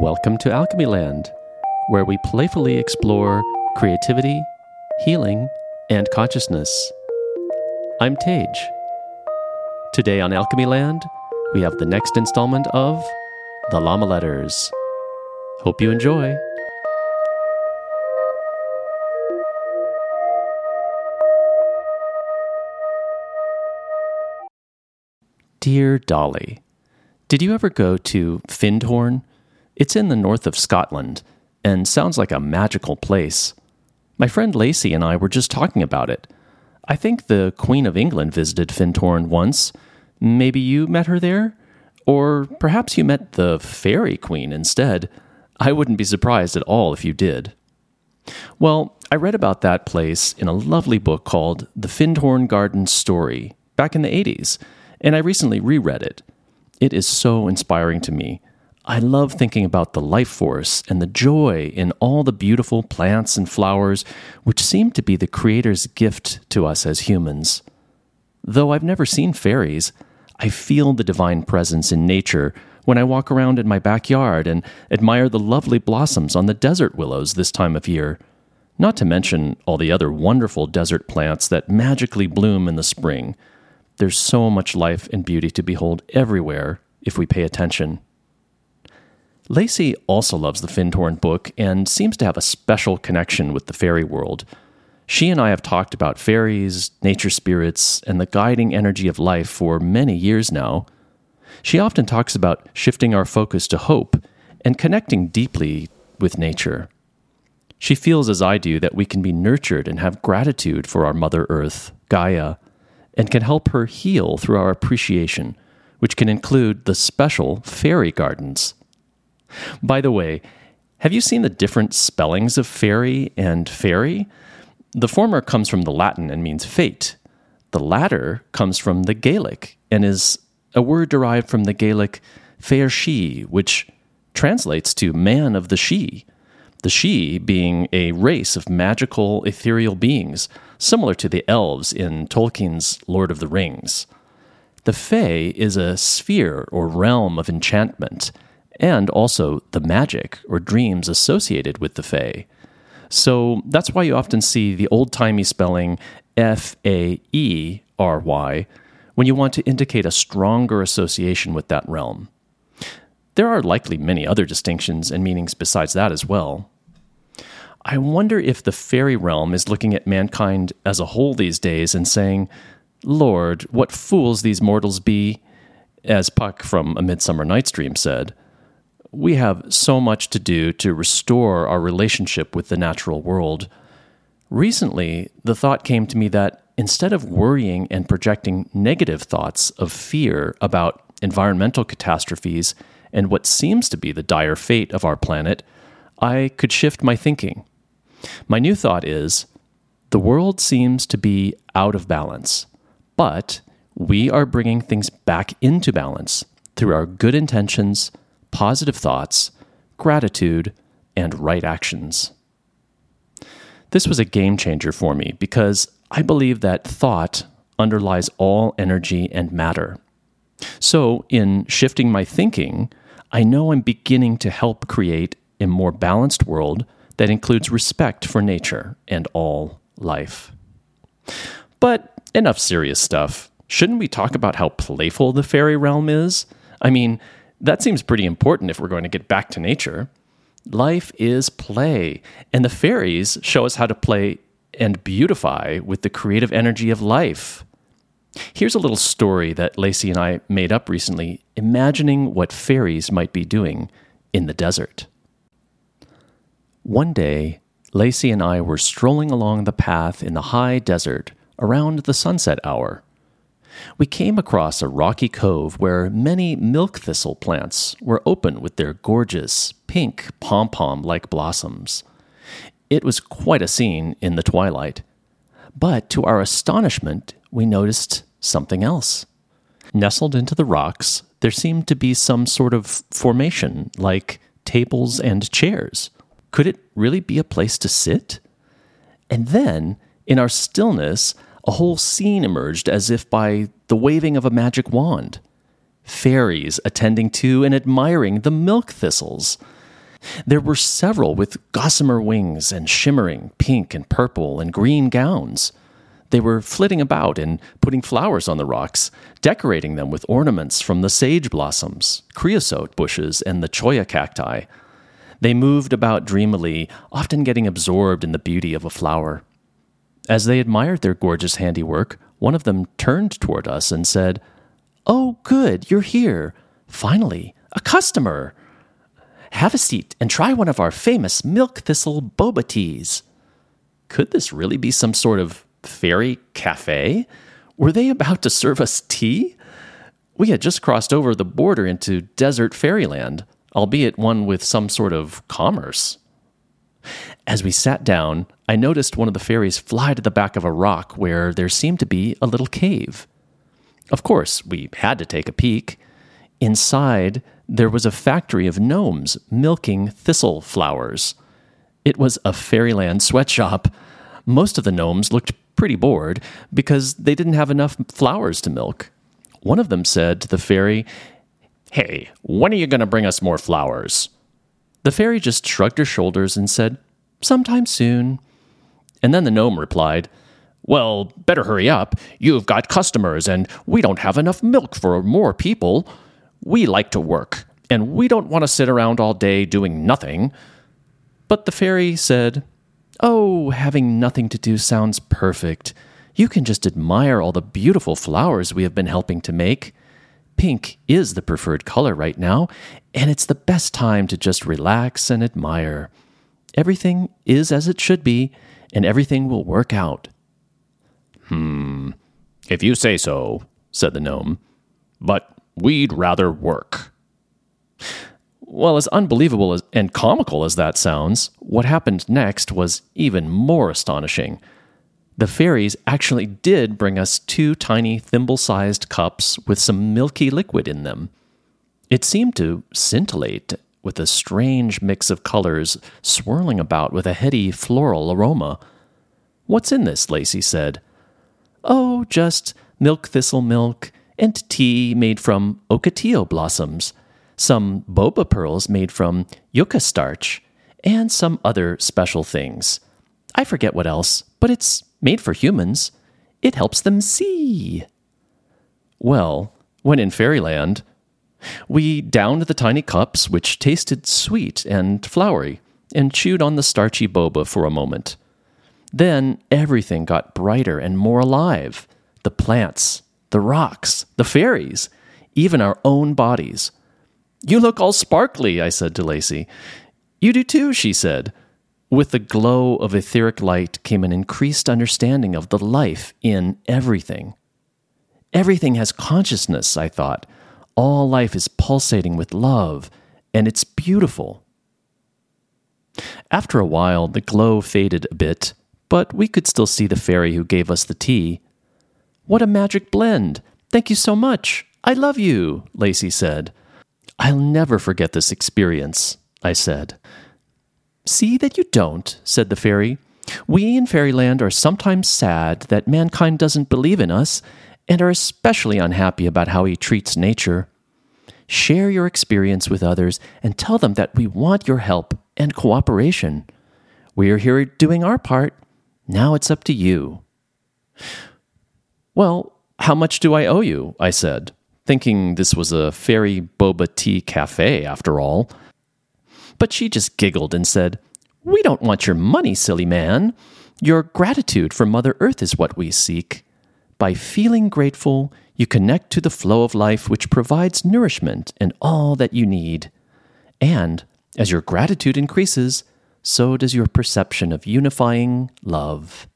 Welcome to Alchemy Land, where we playfully explore creativity, healing, and consciousness. I'm Tej. Today on Alchemy Land, we have the next installment of The Lama Letters. Hope you enjoy. Dear Dolly, did you ever go to Findhorn? It's in the north of Scotland and sounds like a magical place. My friend Lacey and I were just talking about it. I think the Queen of England visited Findhorn once. Maybe you met her there? Or perhaps you met the Fairy Queen instead. I wouldn't be surprised at all if you did. Well, I read about that place in a lovely book called The Findhorn Garden Story back in the 80s, and I recently reread it. It is so inspiring to me. I love thinking about the life force and the joy in all the beautiful plants and flowers which seem to be the Creator's gift to us as humans. Though I've never seen fairies, I feel the divine presence in nature when I walk around in my backyard and admire the lovely blossoms on the desert willows this time of year. Not to mention all the other wonderful desert plants that magically bloom in the spring. There's so much life and beauty to behold everywhere if we pay attention. Lacey also loves the Findhorn book and seems to have a special connection with the fairy world. She and I have talked about fairies, nature spirits, and the guiding energy of life for many years now. She often talks about shifting our focus to hope and connecting deeply with nature. She feels, as I do, that we can be nurtured and have gratitude for our Mother Earth, Gaia, and can help her heal through our appreciation, which can include the special fairy gardens. By the way, have you seen the different spellings of fairy and fairy? The former comes from the Latin and means fate. The latter comes from the Gaelic and is a word derived from the Gaelic fair she, which translates to man of the Sidhe. The Sidhe being a race of magical, ethereal beings, similar to the elves in Tolkien's Lord of the Rings. The Fae is a sphere or realm of enchantment, and also the magic or dreams associated with the Fae. So that's why you often see the old timey spelling F A E R Y when you want to indicate a stronger association with that realm. There are likely many other distinctions and meanings besides that as well. I wonder if the fairy realm is looking at mankind as a whole these days and saying, Lord, what fools these mortals be, as Puck from A Midsummer Night's Dream said. We have so much to do to restore our relationship with the natural world. Recently, the thought came to me that instead of worrying and projecting negative thoughts of fear about environmental catastrophes and what seems to be the dire fate of our planet, I could shift my thinking. My new thought is the world seems to be out of balance, but we are bringing things back into balance through our good intentions, positive thoughts, gratitude, and right actions. This was a game changer for me because I believe that thought underlies all energy and matter. So, in shifting my thinking, I know I'm beginning to help create a more balanced world that includes respect for nature and all life. But enough serious stuff. Shouldn't we talk about how playful the fairy realm is? I mean, that seems pretty important if we're going to get back to nature. Life is play, and the fairies show us how to play and beautify with the creative energy of life. Here's a little story that Lacey and I made up recently, imagining what fairies might be doing in the desert. One day, Lacey and I were strolling along the path in the high desert around the sunset hour. We came across a rocky cove where many milk thistle plants were open with their gorgeous pink pom pom like blossoms. It was quite a scene in the twilight. But to our astonishment, we noticed something else. Nestled into the rocks, there seemed to be some sort of formation, like tables and chairs. Could it really be a place to sit? And then, in our stillness, a whole scene emerged as if by the waving of a magic wand. Fairies attending to and admiring the milk thistles. There were several with gossamer wings and shimmering pink and purple and green gowns. They were flitting about and putting flowers on the rocks, decorating them with ornaments from the sage blossoms, creosote bushes, and the cholla cacti. They moved about dreamily, often getting absorbed in the beauty of a flower. As they admired their gorgeous handiwork, one of them turned toward us and said, Oh, good, you're here. Finally, a customer. Have a seat and try one of our famous milk thistle boba teas. Could this really be some sort of fairy cafe? Were they about to serve us tea? We had just crossed over the border into desert fairyland, albeit one with some sort of commerce. As we sat down, I noticed one of the fairies fly to the back of a rock where there seemed to be a little cave. Of course, we had to take a peek. Inside, there was a factory of gnomes milking thistle flowers. It was a fairyland sweatshop. Most of the gnomes looked pretty bored because they didn't have enough flowers to milk. One of them said to the fairy, Hey, when are you going to bring us more flowers? The fairy just shrugged her shoulders and said, Sometime soon. And then the gnome replied, Well, better hurry up. You've got customers, and we don't have enough milk for more people. We like to work, and we don't want to sit around all day doing nothing. But the fairy said, Oh, having nothing to do sounds perfect. You can just admire all the beautiful flowers we have been helping to make. Pink is the preferred color right now, and it's the best time to just relax and admire. Everything is as it should be, and everything will work out. Hmm, if you say so, said the gnome. But we'd rather work. Well, as unbelievable as, and comical as that sounds, what happened next was even more astonishing. The fairies actually did bring us two tiny thimble sized cups with some milky liquid in them. It seemed to scintillate with a strange mix of colors swirling about with a heady floral aroma. What's in this? Lacey said. Oh, just milk thistle milk and tea made from ocotillo blossoms, some boba pearls made from yucca starch, and some other special things. I forget what else, but it's made for humans. It helps them see. Well, when in fairyland, we downed the tiny cups, which tasted sweet and flowery, and chewed on the starchy boba for a moment. Then everything got brighter and more alive the plants, the rocks, the fairies, even our own bodies. You look all sparkly, I said to Lacey. You do too, she said. With the glow of etheric light came an increased understanding of the life in everything. Everything has consciousness, I thought all life is pulsating with love, and it's beautiful. After a while, the glow faded a bit, but we could still see the fairy who gave us the tea. What a magic blend! Thank you so much! I love you, Lacey said. I'll never forget this experience, I said. See that you don't, said the fairy. We in fairyland are sometimes sad that mankind doesn't believe in us and are especially unhappy about how he treats nature. Share your experience with others and tell them that we want your help and cooperation. We are here doing our part. Now it's up to you. Well, how much do I owe you? I said, thinking this was a fairy boba tea cafe after all. But she just giggled and said, We don't want your money, silly man. Your gratitude for Mother Earth is what we seek. By feeling grateful, you connect to the flow of life which provides nourishment and all that you need. And as your gratitude increases, so does your perception of unifying love.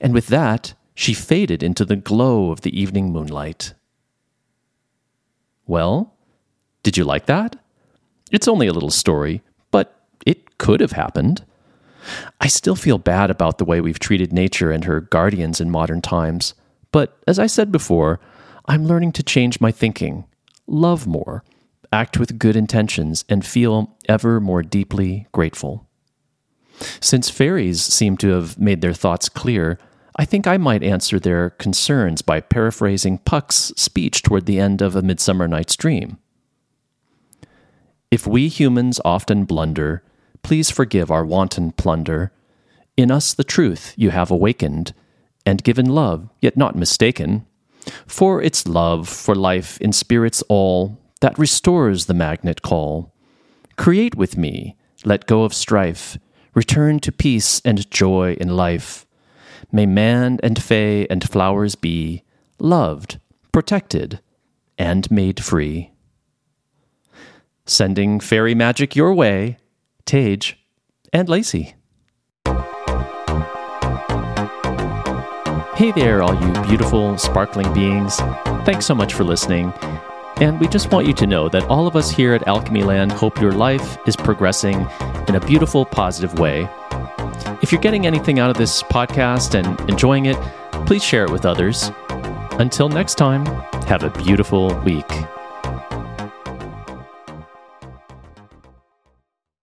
And with that, she faded into the glow of the evening moonlight. Well, did you like that? It's only a little story, but it could have happened. I still feel bad about the way we've treated nature and her guardians in modern times, but as I said before, I'm learning to change my thinking, love more, act with good intentions, and feel ever more deeply grateful. Since fairies seem to have made their thoughts clear, I think I might answer their concerns by paraphrasing Puck's speech toward the end of A Midsummer Night's Dream. If we humans often blunder, please forgive our wanton plunder. In us the truth you have awakened, and given love, yet not mistaken. For it's love for life in spirits all that restores the magnet call. Create with me, let go of strife, return to peace and joy in life. May man and fay and flowers be loved, protected, and made free. Sending fairy magic your way, Tej and Lacey. Hey there, all you beautiful, sparkling beings. Thanks so much for listening. And we just want you to know that all of us here at Alchemy Land hope your life is progressing in a beautiful, positive way. If you're getting anything out of this podcast and enjoying it, please share it with others. Until next time, have a beautiful week.